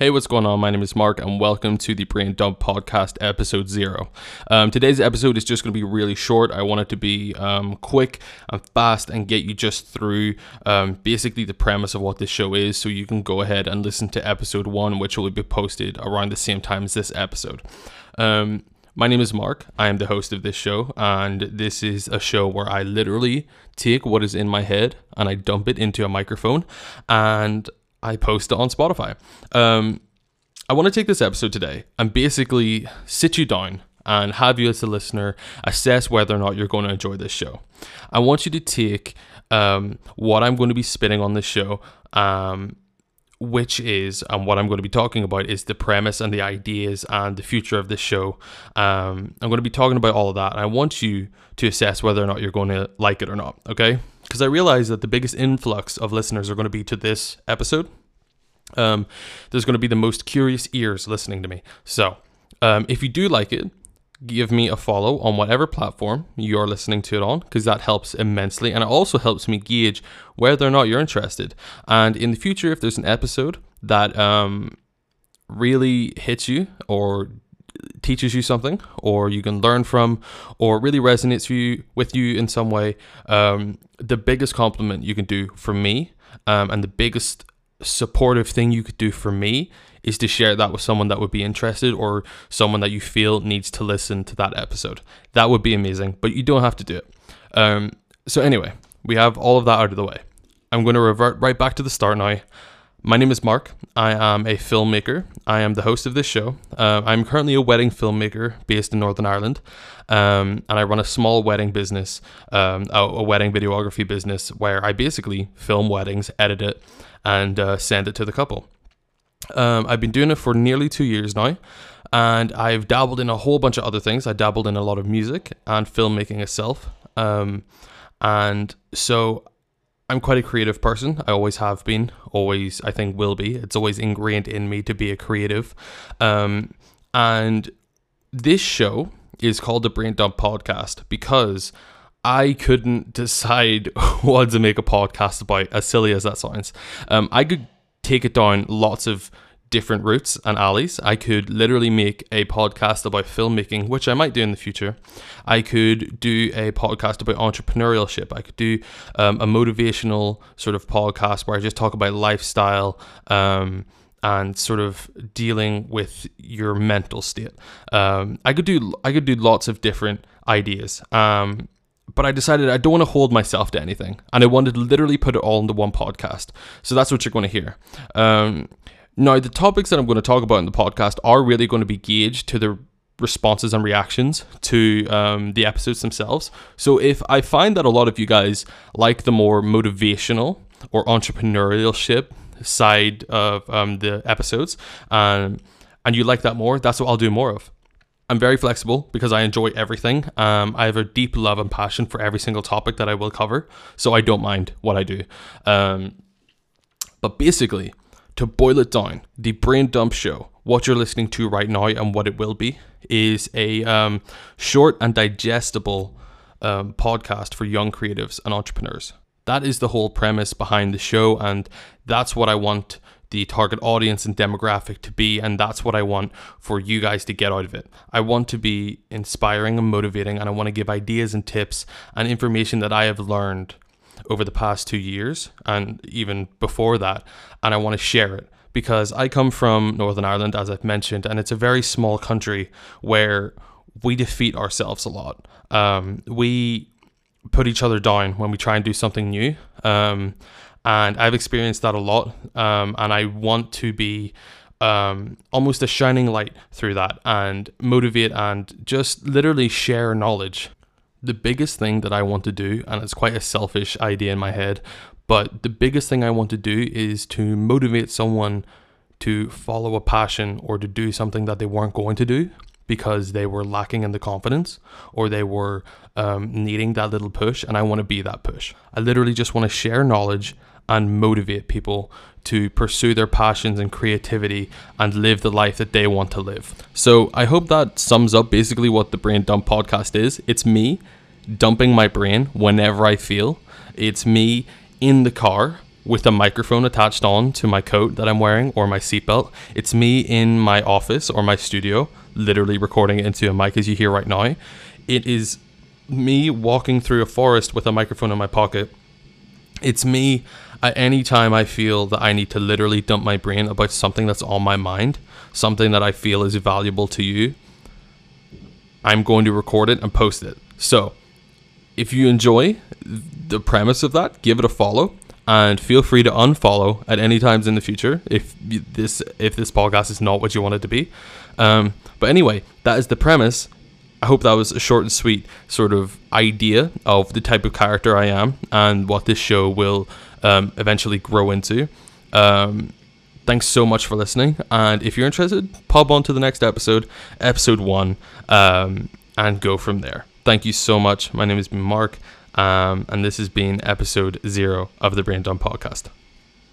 Hey, what's going on? My name is Mark, and welcome to the Brain Dump Podcast, episode zero. Um, today's episode is just going to be really short. I want it to be um, quick and fast and get you just through um, basically the premise of what this show is, so you can go ahead and listen to episode one, which will be posted around the same time as this episode. Um, my name is Mark. I am the host of this show, and this is a show where I literally take what is in my head and I dump it into a microphone and I post it on Spotify. Um, I want to take this episode today and basically sit you down and have you as a listener assess whether or not you're going to enjoy this show. I want you to take um, what I'm going to be spitting on this show, um, which is, and what I'm going to be talking about is the premise and the ideas and the future of this show. Um, I'm going to be talking about all of that, and I want you to assess whether or not you're going to like it or not, okay? because I realize that the biggest influx of listeners are going to be to this episode. Um, there's going to be the most curious ears listening to me. So, um, if you do like it, give me a follow on whatever platform you're listening to it on, because that helps immensely. And it also helps me gauge whether or not you're interested. And in the future, if there's an episode that um, really hits you or teaches you something or you can learn from or really resonates with you, with you in some way, um, the biggest compliment you can do for me um, and the biggest supportive thing you could do for me is to share that with someone that would be interested or someone that you feel needs to listen to that episode. That would be amazing, but you don't have to do it. Um, so, anyway, we have all of that out of the way. I'm going to revert right back to the start now. My name is Mark. I am a filmmaker. I am the host of this show. Uh, I'm currently a wedding filmmaker based in Northern Ireland, um, and I run a small wedding business, um, a, wedding videography business, where I basically film weddings, edit it, and uh, send it to the couple. Um, I've been doing it for nearly two years now, and I've dabbled in a whole bunch of other things. I dabbled in a lot of music and filmmaking itself, um, and so I'm quite a creative person. I always have been, always, I think, will be. It's always ingrained in me to be a creative. Um, and this show is called the Brain Dump Podcast because I couldn't decide what to make a podcast about, as silly as that sounds. Um, I could take it down lots of different routes and alleys. I could literally make a podcast about filmmaking, which I might do in the future. I could do a podcast about entrepreneurship. I could do um, a motivational sort of podcast where I just talk about lifestyle. Um, and sort of dealing with your mental state. Um, I could do I could do lots of different ideas. Um, but I decided I don't want to hold myself to anything, and I wanted to literally put it all into one podcast. So that's what you're going to hear. Um, now, the topics that I'm going to talk about in the podcast are really going to be gauged to the responses and reactions to um, the episodes themselves. So, if I find that a lot of you guys like the more motivational or entrepreneurship side of um, the episodes, um, and you like that more, that's what I'll do more of. I'm very flexible because I enjoy everything. Um, I have a deep love and passion for every single topic that I will cover, so I don't mind what I do. Um, but basically, to boil it down, the Brain Dump Show, what you're listening to right now and what it will be, is a um, short and digestible um, podcast for young creatives and entrepreneurs. That is the whole premise behind the show, and that's what I want the target audience and demographic to be, and that's what I want for you guys to get out of it. I want to be inspiring and motivating, and I want to give ideas and tips and information that I have learned over the past two years and even before that, and I want to share it because I come from Northern Ireland, as I've mentioned, and it's a very small country where we defeat ourselves a lot. Um, we put each other down when we try and do something new. Um, and I've experienced that a lot. Um, and I want to be um, almost a shining light through that and motivate and just literally share knowledge the biggest thing that I want to do, and it's quite a selfish idea in my head, but the biggest thing I want to do is to motivate someone to follow a passion or to do something that they weren't going to do because they were lacking in the confidence or they were um, needing that little push. And I want to be that push. I literally just want to share knowledge and motivate people to pursue their passions and creativity and live the life that they want to live. So I hope that sums up basically what the Brain Dump podcast is. It's me dumping my brain whenever I feel. It's me in the car with a microphone attached on to my coat that I'm wearing or my seatbelt. It's me in my office or my studio, literally recording it into a mic as you hear right now. It is me walking through a forest with a microphone in my pocket. It's me at any time I feel that I need to literally dump my brain about something that's on my mind, something that I feel is valuable to you. I'm going to record it and post it. So, if you enjoy the premise of that, give it a follow and feel free to unfollow at any times in the future if this if this podcast is not what you want it to be. Um, but anyway, that is the premise. I hope that was a short and sweet sort of idea of the type of character I am and what this show will um, eventually grow into. Um, thanks so much for listening. And if you're interested, pop on to the next episode, episode one, um, and go from there. Thank you so much. My name is Mark, um, and this has been episode zero of the Brain Dump Podcast.